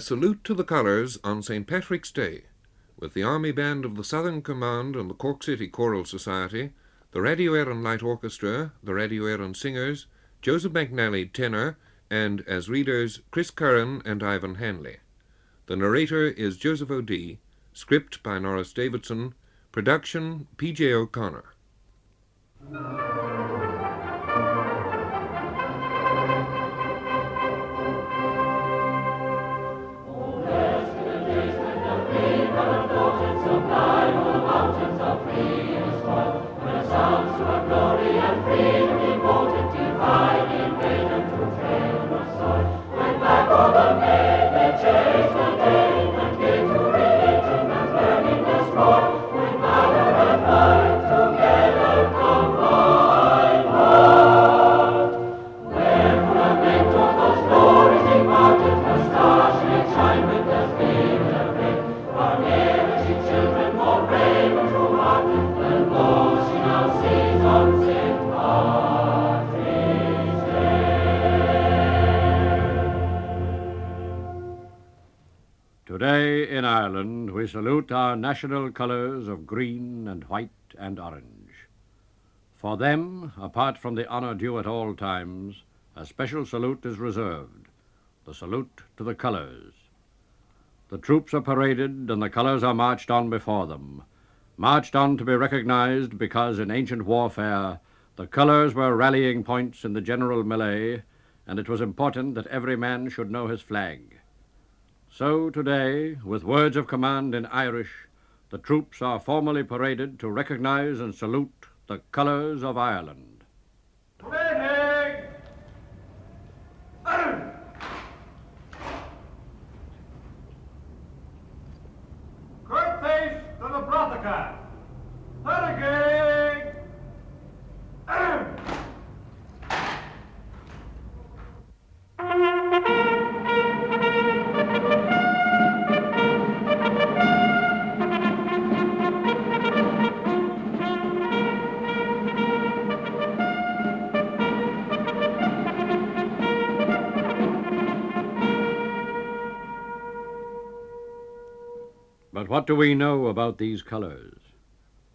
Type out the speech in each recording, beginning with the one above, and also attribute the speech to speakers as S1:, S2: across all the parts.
S1: A Salute to the Colours on St. Patrick's Day, with the Army Band of the Southern Command and the Cork City Choral Society, the Radio Éireann Light Orchestra, the Radio Éireann Singers, Joseph McNally, tenor, and as readers Chris Curran and Ivan Hanley. The narrator is Joseph O'Dea, script by Norris Davidson, production P.J. O'Connor.
S2: National colors of green and white and orange. For them, apart from the honor due at all times, a special salute is reserved the salute to the colors. The troops are paraded and the colors are marched on before them, marched on to be recognized because in ancient warfare the colors were rallying points in the general melee, and it was important that every man should know his flag. So today, with words of command in Irish, the troops are formally paraded to recognize and salute the colors of Ireland. What do we know about these colors?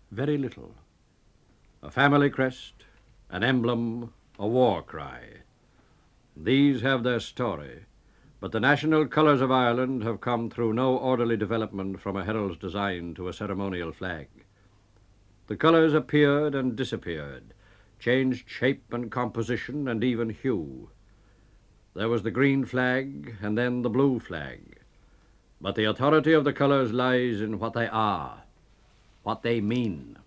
S2: Very little. A family crest, an emblem, a war cry. These have their story, but the national colors of Ireland have come through no orderly development from a herald's design to a ceremonial flag. The colors appeared and disappeared, changed shape and composition and even hue. There was the green flag and then the blue flag. But the authority of the colors lies in what they are, what they mean.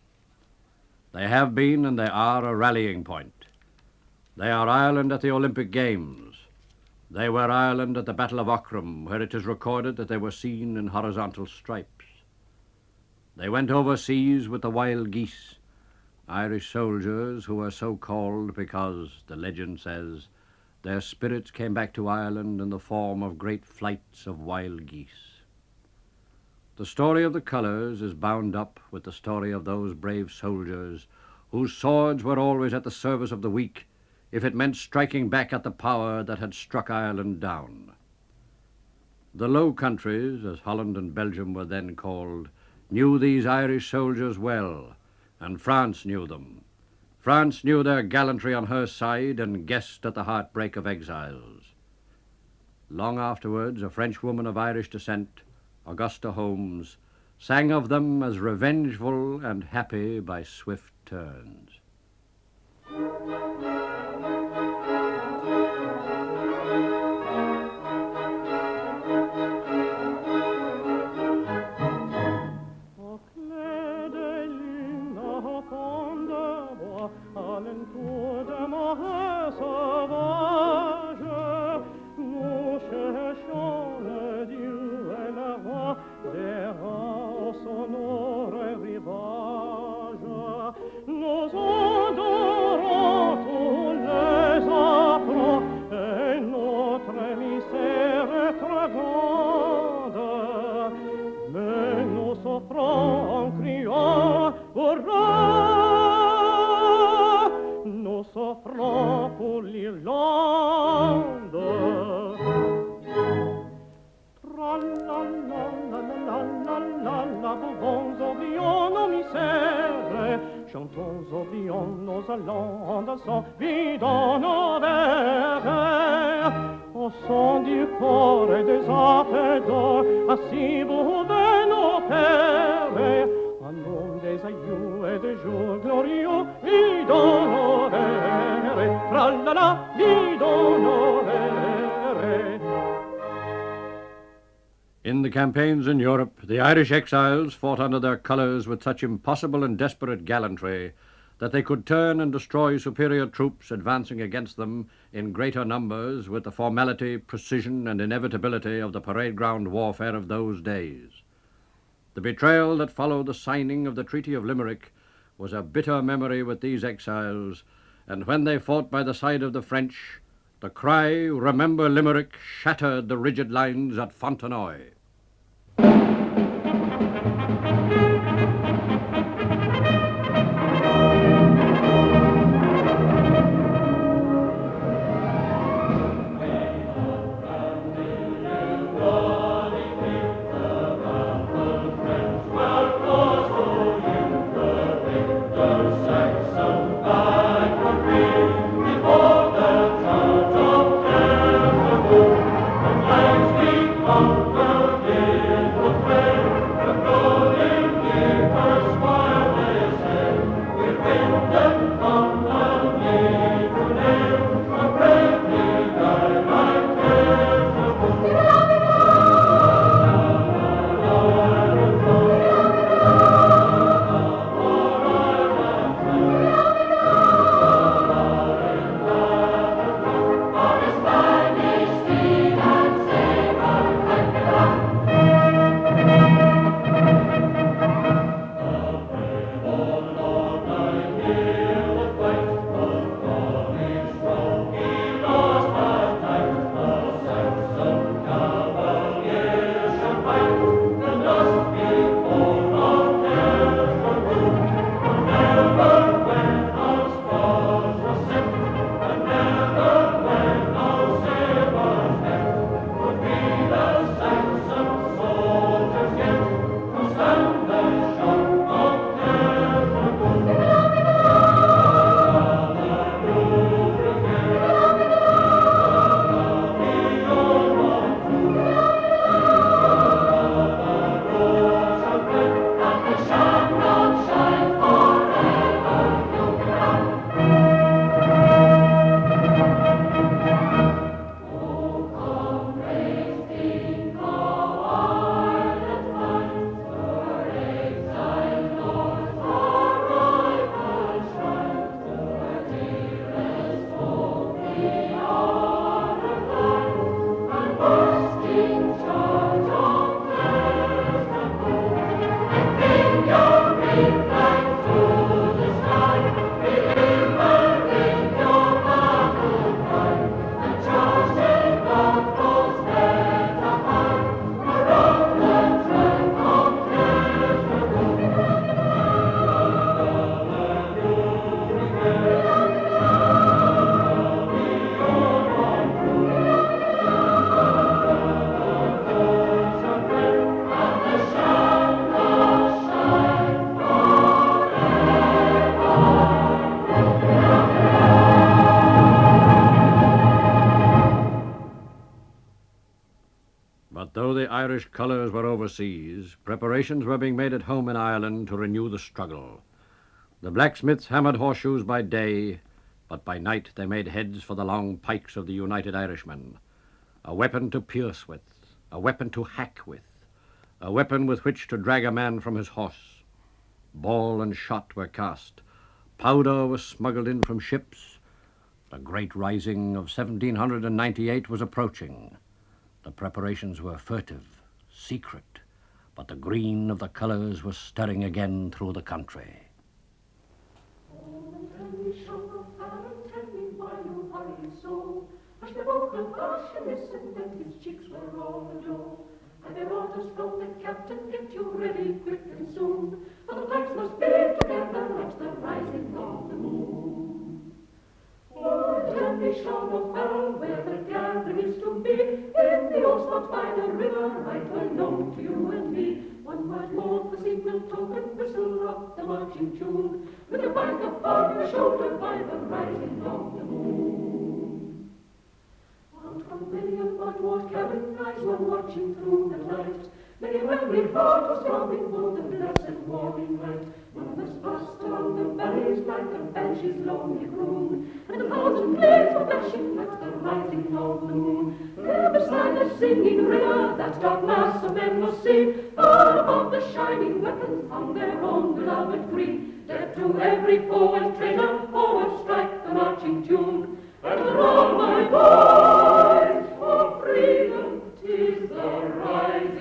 S2: They have been and they are a rallying point. They are Ireland at the Olympic Games. They were Ireland at the Battle of Aughrim, where it is recorded that they were seen in horizontal stripes. They went overseas with the wild geese, Irish soldiers who were so called because, the legend says, their spirits came back to Ireland in the form of great flights of wild geese. The story of the colors is bound up with the story of those brave soldiers whose swords were always at the service of the weak if it meant striking back at the power that had struck Ireland down. The Low Countries, as Holland and Belgium were then called, knew these Irish soldiers well, and France knew them. France knew their gallantry on her side and guessed at the heartbreak of exiles. Long afterwards, a French woman of Irish descent, Augusta Holmes, sang of them as revengeful and happy by swift turns.
S3: Jours glorieux, vides en envers.
S2: In the campaigns in Europe, the Irish exiles fought under their colours with such impossible and desperate gallantry that they could turn and destroy superior troops advancing against them in greater numbers with the formality, precision, and inevitability of the parade ground warfare of those days. The betrayal that followed the signing of the Treaty of Limerick was a bitter memory with these exiles, and when they fought by the side of the French, the cry, Remember Limerick, shattered the rigid lines at Fontenoy. Irish colours were overseas, preparations were being made at home in Ireland to renew the struggle. The blacksmiths hammered horseshoes by day, but by night they made heads for the long pikes of the United Irishmen. A weapon to pierce with, a weapon to hack with, a weapon with which to drag a man from his horse. Ball and shot were cast. Powder was smuggled in from ships. The great rising of 1798 was approaching. The preparations were furtive, secret, but the green of the colors was stirring again through the country.
S4: And the get you ready quick and soon. For the flags must be together the rising of the moon. Oh, tell me, Sean O'Farrell, river, right well known to you and me. One word more for signal token, whistle up the marching tune, with a bank upon your shoulder by the rising of the moon. Out from many a mud-walled cabin lies one watching through the night. Many a memory heart was throbbing for the blessed morning light. Murmurs passed along the valleys like a banshee's lonely croon, and a thousand flares were flashing at the rising of the moon. There beside the singing river, that dark mass of men was seen, far above the shining weapons hung their own beloved green. Dead to every foe and traitor, forward strike the marching tune, and around my boys for freedom, 'tis the rising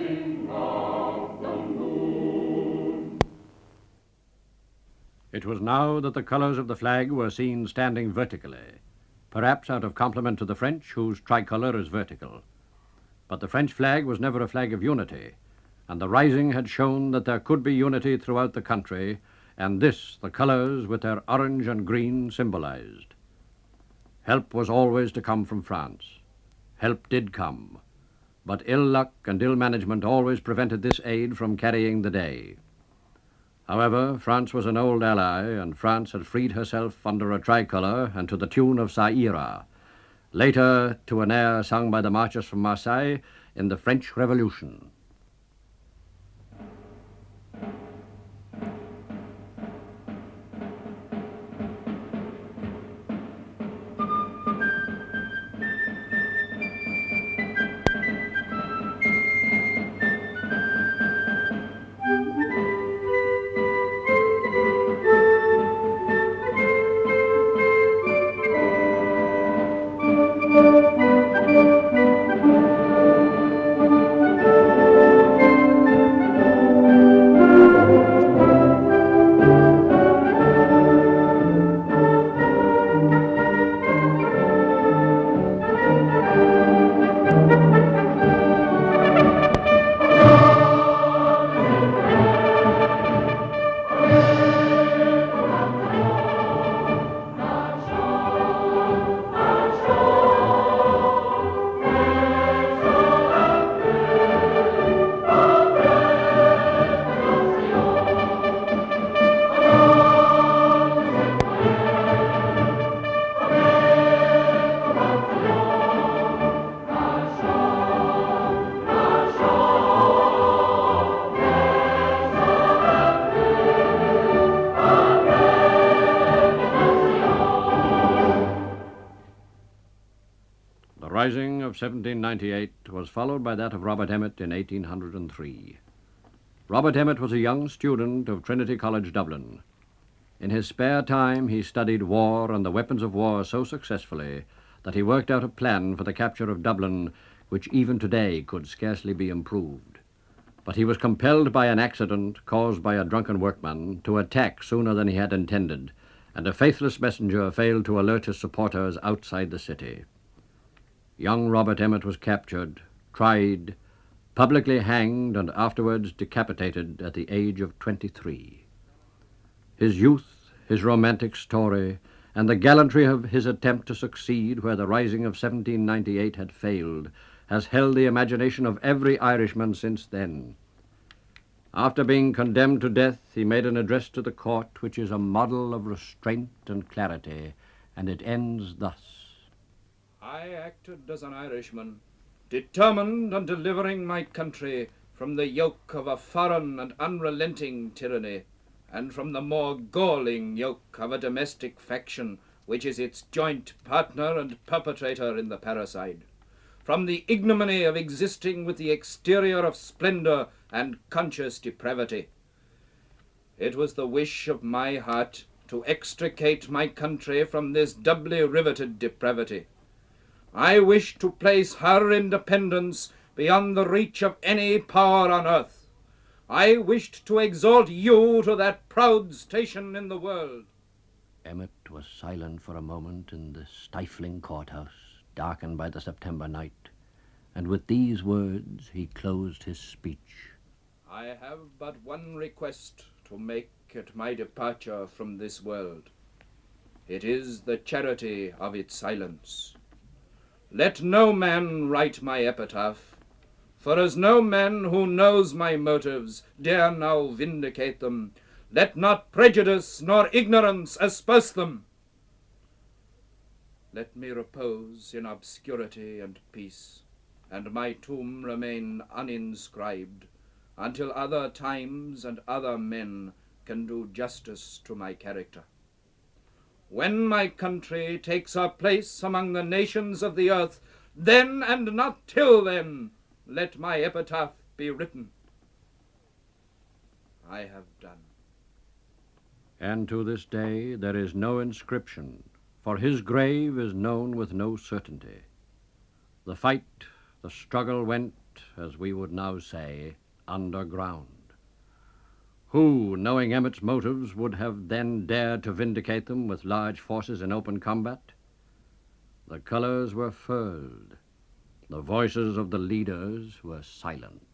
S2: It was now that the colors of the flag were seen standing vertically, perhaps out of compliment to the French, whose tricolor is vertical. But the French flag was never a flag of unity, and the rising had shown that there could be unity throughout the country, and this the colors with their orange and green symbolized. Help was always to come from France. Help did come, but ill luck and ill management always prevented this aid from carrying the day. However, France was an old ally, and France had freed herself under a tricolor and to the tune of Ça ira, later to an air sung by the marchers from Marseille in the French Revolution. 1798 was followed by that of Robert Emmet in 1803. Robert Emmet was a young student of Trinity College, Dublin. In his spare time, he studied war and the weapons of war so successfully that he worked out a plan for the capture of Dublin which even today could scarcely be improved. But he was compelled by an accident caused by a drunken workman to attack sooner than he had intended, and a faithless messenger failed to alert his supporters outside the city. Young Robert Emmet was captured, tried, publicly hanged, and afterwards decapitated at the age of 23. His youth, his romantic story, and the gallantry of his attempt to succeed where the rising of 1798 had failed has held the imagination of every Irishman since then. After being condemned to death, he made an address to the court which is a model of restraint and clarity, and it ends thus.
S5: I acted as an Irishman, determined on delivering my country from the yoke of a foreign and unrelenting tyranny, and from the more galling yoke of a domestic faction which is its joint partner and perpetrator in the parricide, from the ignominy of existing with the exterior of splendor and conscious depravity. It was the wish of my heart to extricate my country from this doubly riveted depravity. I wished to place her independence beyond the reach of any power on earth. I wished to exalt you to that proud station in the world.
S2: Emmet was silent for a moment in the stifling courthouse, darkened by the September night, and with these words he closed his speech.
S5: I have but one request to make at my departure from this world. It is the charity of its silence. Let no man write my epitaph, For as no man who knows my motives dare now vindicate them, let not prejudice nor ignorance asperse them. Let me repose in obscurity and peace, and my tomb remain uninscribed, until other times and other men can do justice to my character. When my country takes her place among the nations of the earth, then and not till then let my epitaph be written. I have done.
S2: And to this day there is no inscription, for his grave is known with no certainty. The fight, the struggle went, as we would now say, underground. Who, knowing Emmet's motives, would have then dared to vindicate them with large forces in open combat? The colors were furled. The voices of the leaders were silent.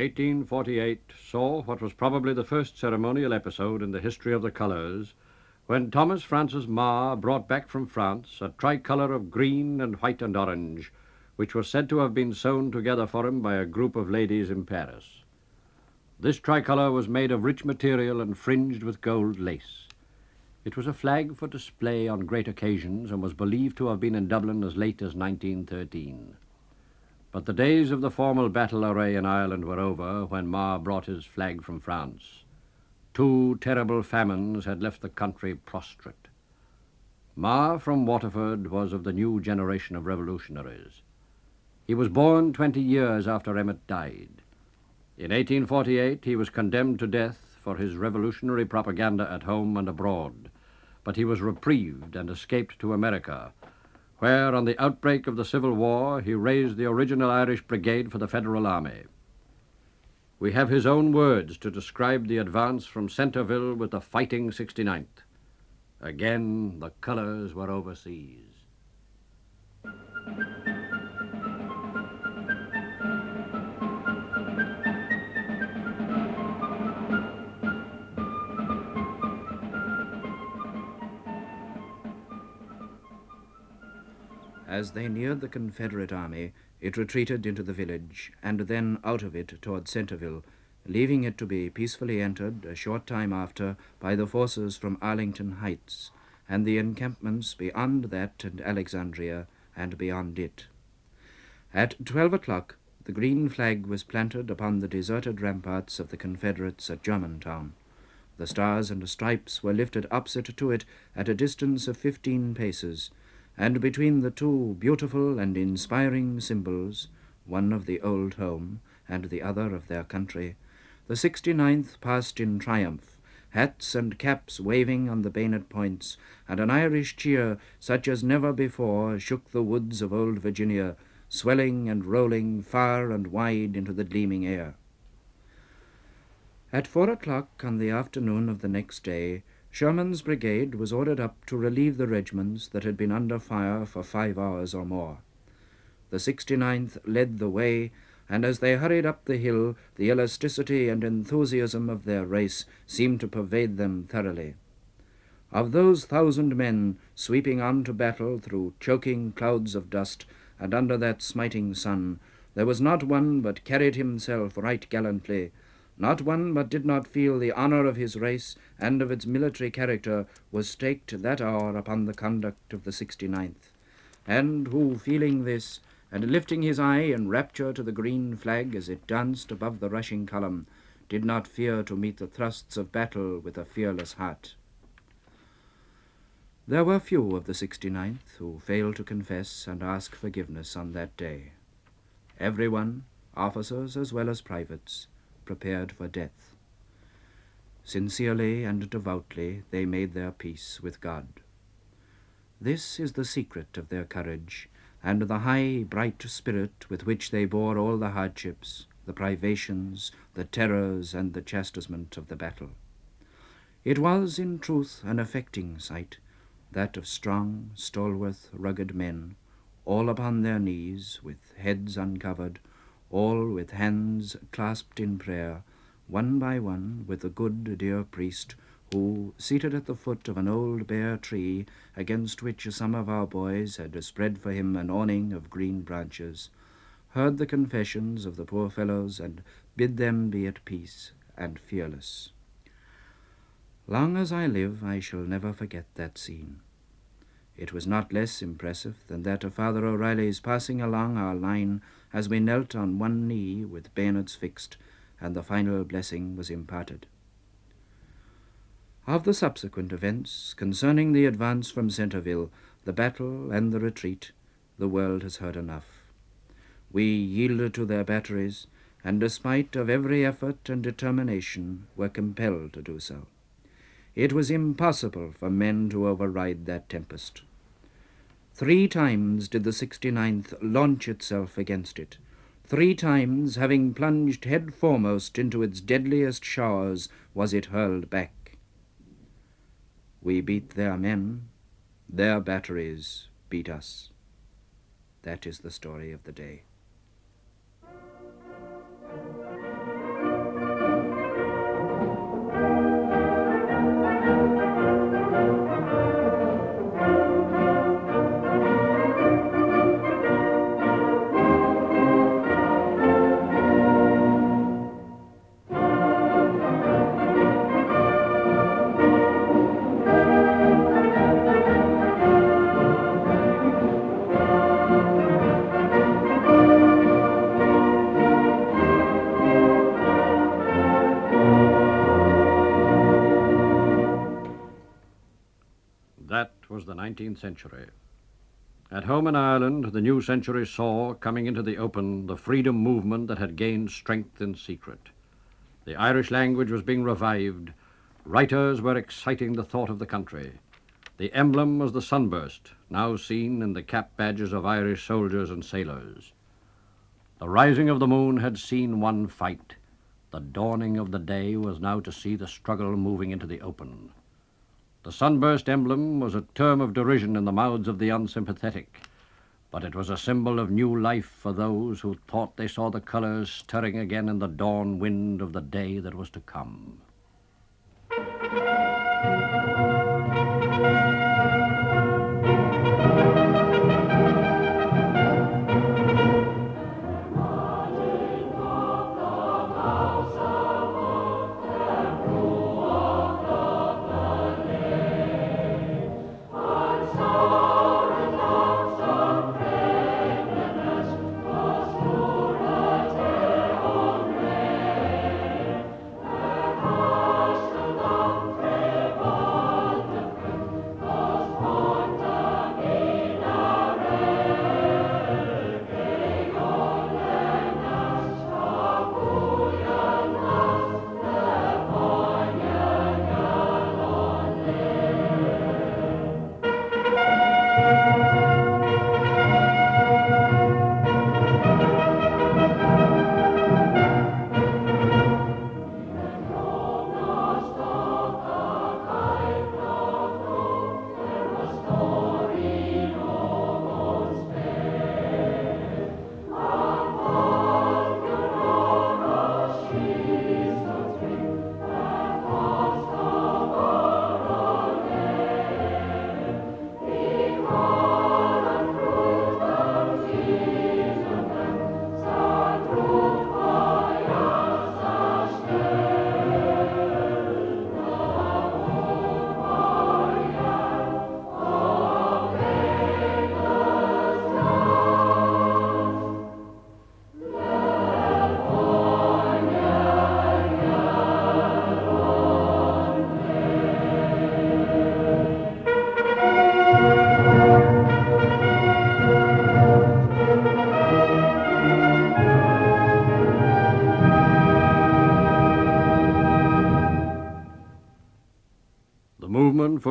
S2: Eighteen forty-eight saw what was probably the first ceremonial episode in the history of the colors, when Thomas Francis Meagher brought back from France a tricolor of green and white and orange, which was said to have been sewn together for him by a group of ladies in Paris. This tricolor was made of rich material and fringed with gold lace. It was a flag for display on great occasions and was believed to have been in Dublin as late as 1913. But the days of the formal battle array in Ireland were over when Meagher brought his flag from France. Two terrible famines had left the country prostrate. Meagher from Waterford was of the new generation of revolutionaries. He was born 20 years after Emmet died. In 1848, he was condemned to death for his revolutionary propaganda at home and abroad, but he was reprieved and escaped to America, where, on the outbreak of the Civil War, he raised the original Irish Brigade for the Federal Army. We have his own words to describe the advance from Centreville with the fighting 69th. Again, the colors were overseas.
S5: As they neared the Confederate army, it retreated into the village, and then out of it toward Centerville, leaving it to be peacefully entered a short time after by the forces from Arlington Heights, and the encampments beyond that and Alexandria, and beyond it. At twelve o'clock, the green flag was planted upon the deserted ramparts of the Confederates at Germantown. The stars and stripes were lifted opposite to it at a distance of fifteen paces, and between the two beautiful and inspiring symbols, one of the old home and the other of their country, the 69th passed in triumph, hats and caps waving on the bayonet points, and an Irish cheer such as never before shook the woods of old Virginia, swelling and rolling far and wide into the gleaming air. At four o'clock on the afternoon of the next day, Sherman's brigade was ordered up to relieve the regiments that had been under fire for five hours or more. The 69th led the way, and as they hurried up the hill, the elasticity and enthusiasm of their race seemed to pervade them thoroughly. Of those thousand men sweeping on to battle through choking clouds of dust and under that smiting sun, there was not one but carried himself right gallantly, not one but did not feel the honor of his race and of its military character was staked that hour upon the conduct of the 69th, and who, feeling this, and lifting his eye in rapture to the green flag as it danced above the rushing column, did not fear to meet the thrusts of battle with a fearless heart. There were few of the 69th who failed to confess and ask forgiveness on that day. Everyone, officers as well as privates, prepared for death. Sincerely and devoutly they made their peace with God. This is the secret of their courage, and the high, bright spirit with which they bore all the hardships, the privations, the terrors, and the chastisement of the battle. It was, in truth, an affecting sight, that of strong, stalwart, rugged men, all upon their knees, with heads uncovered, all with hands clasped in prayer, one by one, with the good dear priest, who, seated at the foot of an old bare tree, against which some of our boys had spread for him an awning of green branches, heard the confessions of the poor fellows and bid them be at peace and fearless. Long as I live, I shall never forget that scene. It was not less impressive than that of Father O'Reilly's passing along our line as we knelt on one knee with bayonets fixed, and the final blessing was imparted. Of the subsequent events concerning the advance from Centreville, the battle and the retreat, the world has heard enough. We yielded to their batteries, and despite of every effort and determination, were compelled to do so. It was impossible for men to override that tempest. Three times did the 69th launch itself against it. Three times, having plunged head foremost into its deadliest showers, was it hurled back. We beat their men, their batteries beat us. That is the story of the day.
S2: That was the 19th century. At home in Ireland, the new century saw, coming into the open, the freedom movement that had gained strength in secret. The Irish language was being revived. Writers were exciting the thought of the country. The emblem was the sunburst, now seen in the cap badges of Irish soldiers and sailors. The rising of the moon had seen one fight. The dawning of the day was now to see the struggle moving into the open. The sunburst emblem was a term of derision in the mouths of the unsympathetic, but it was a symbol of new life for those who thought they saw the colors stirring again in the dawn wind of the day that was to come.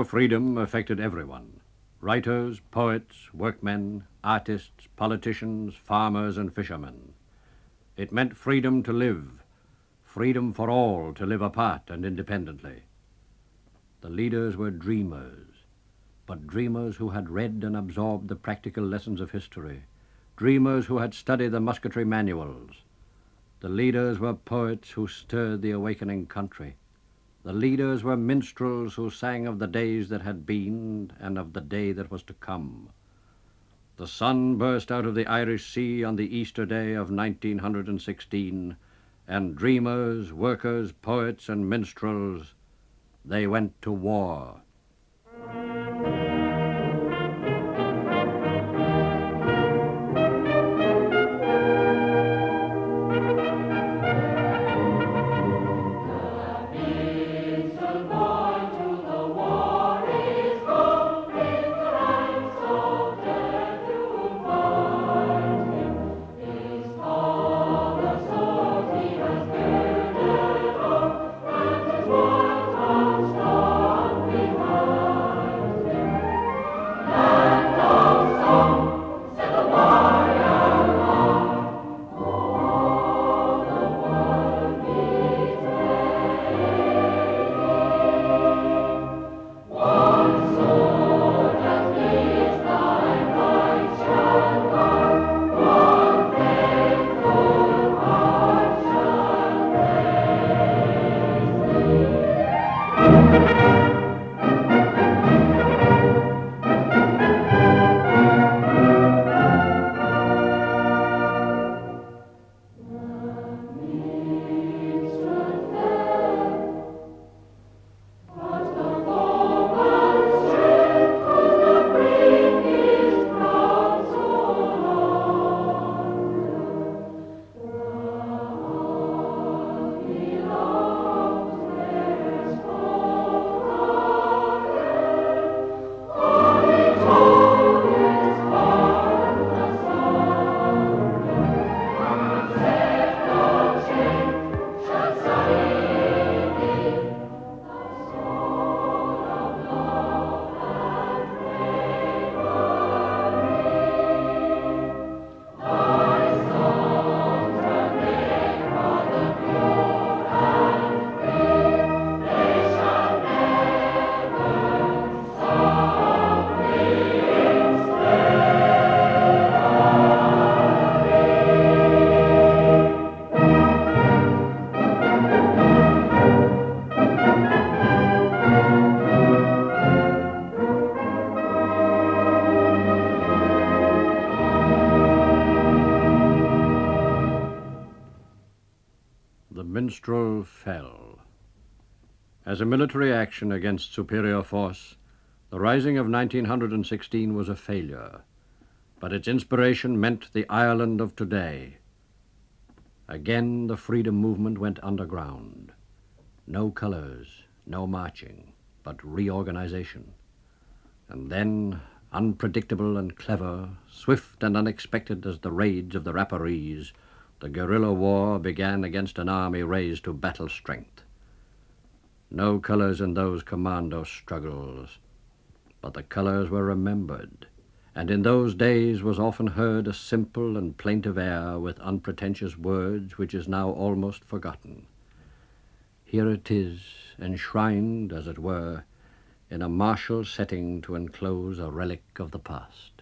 S2: Freedom affected everyone writers, poets, workmen, artists, politicians, farmers, and fishermen. It meant freedom to live, freedom for all to live apart and independently. The leaders were dreamers, but dreamers who had read and absorbed the practical lessons of history, dreamers who had studied the musketry manuals. The leaders were poets who stirred the awakening country. The leaders were minstrels who sang of the days that had been and of the day that was to come. The sun burst out of the Irish Sea on the Easter day of 1916, and dreamers, workers, poets, and minstrels, they went to war. Fell. As a military action against superior force, the rising of 1916 was a failure, but its inspiration meant the Ireland of today. Again, the freedom movement went underground. No colors, no marching, but reorganization. And then, unpredictable and clever, swift and unexpected as the raids of the Rapparees, the guerrilla war began against an army raised to battle strength. No colors in those commando struggles, but the colors were remembered, and in those days was often heard a simple and plaintive air with unpretentious words which is now almost forgotten. Here it is, enshrined, as it were, in a martial setting to enclose a relic of the past.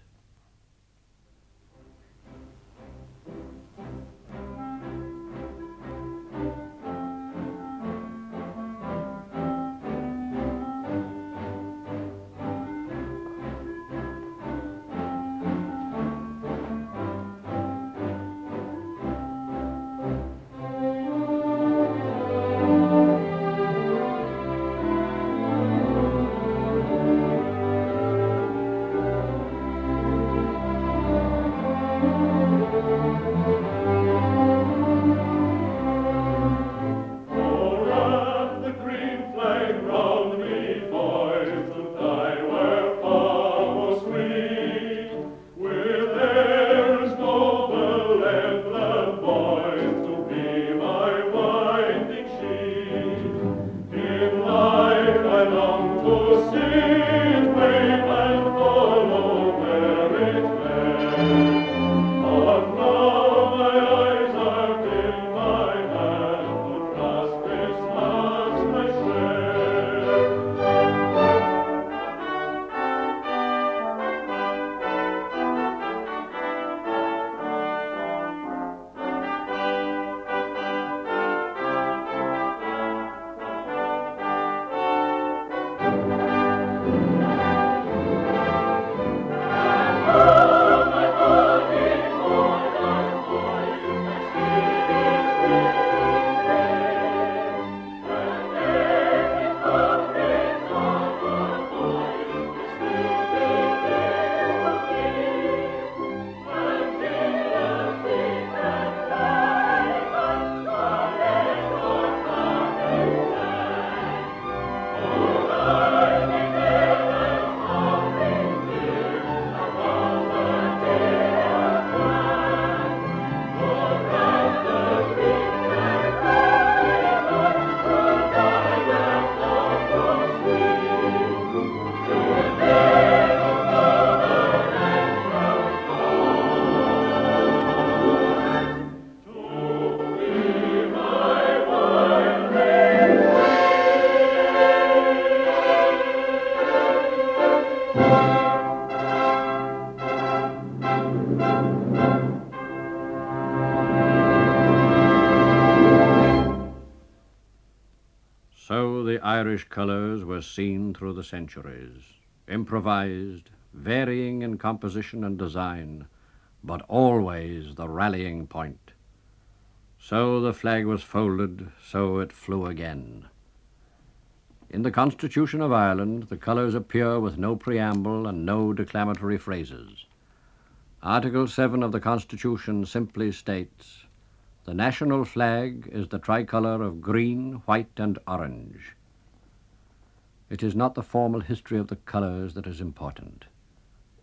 S2: Irish colours were seen through the centuries, improvised, varying in composition and design, but always the rallying point. So the flag was folded, so it flew again. In the Constitution of Ireland, the colours appear with no preamble and no declamatory phrases. Article 7 of the Constitution simply states the national flag is the tricolour of green, white, and orange. It is not the formal history of the colours that is important.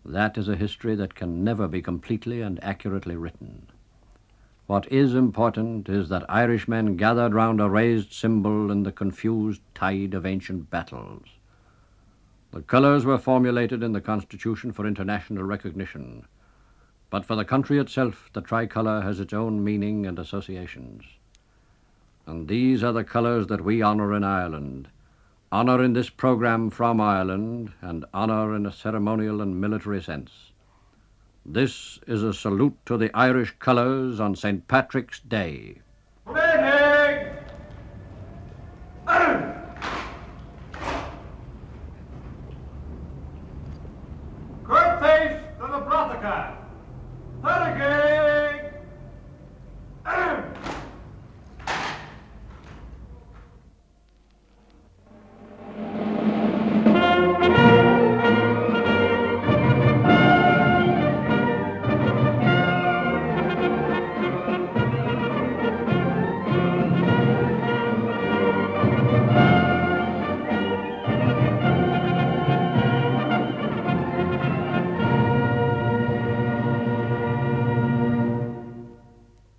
S2: That is a history that can never be completely and accurately written. What is important is that Irishmen gathered round a raised symbol in the confused tide of ancient battles. The colours were formulated in the Constitution for international recognition, but for the country itself, the tricolour has its own meaning and associations. And these are the colours that we honour in Ireland. Honour in this programme from Ireland, and honour in a ceremonial and military sense. This is a salute to the Irish colours on St. Patrick's Day.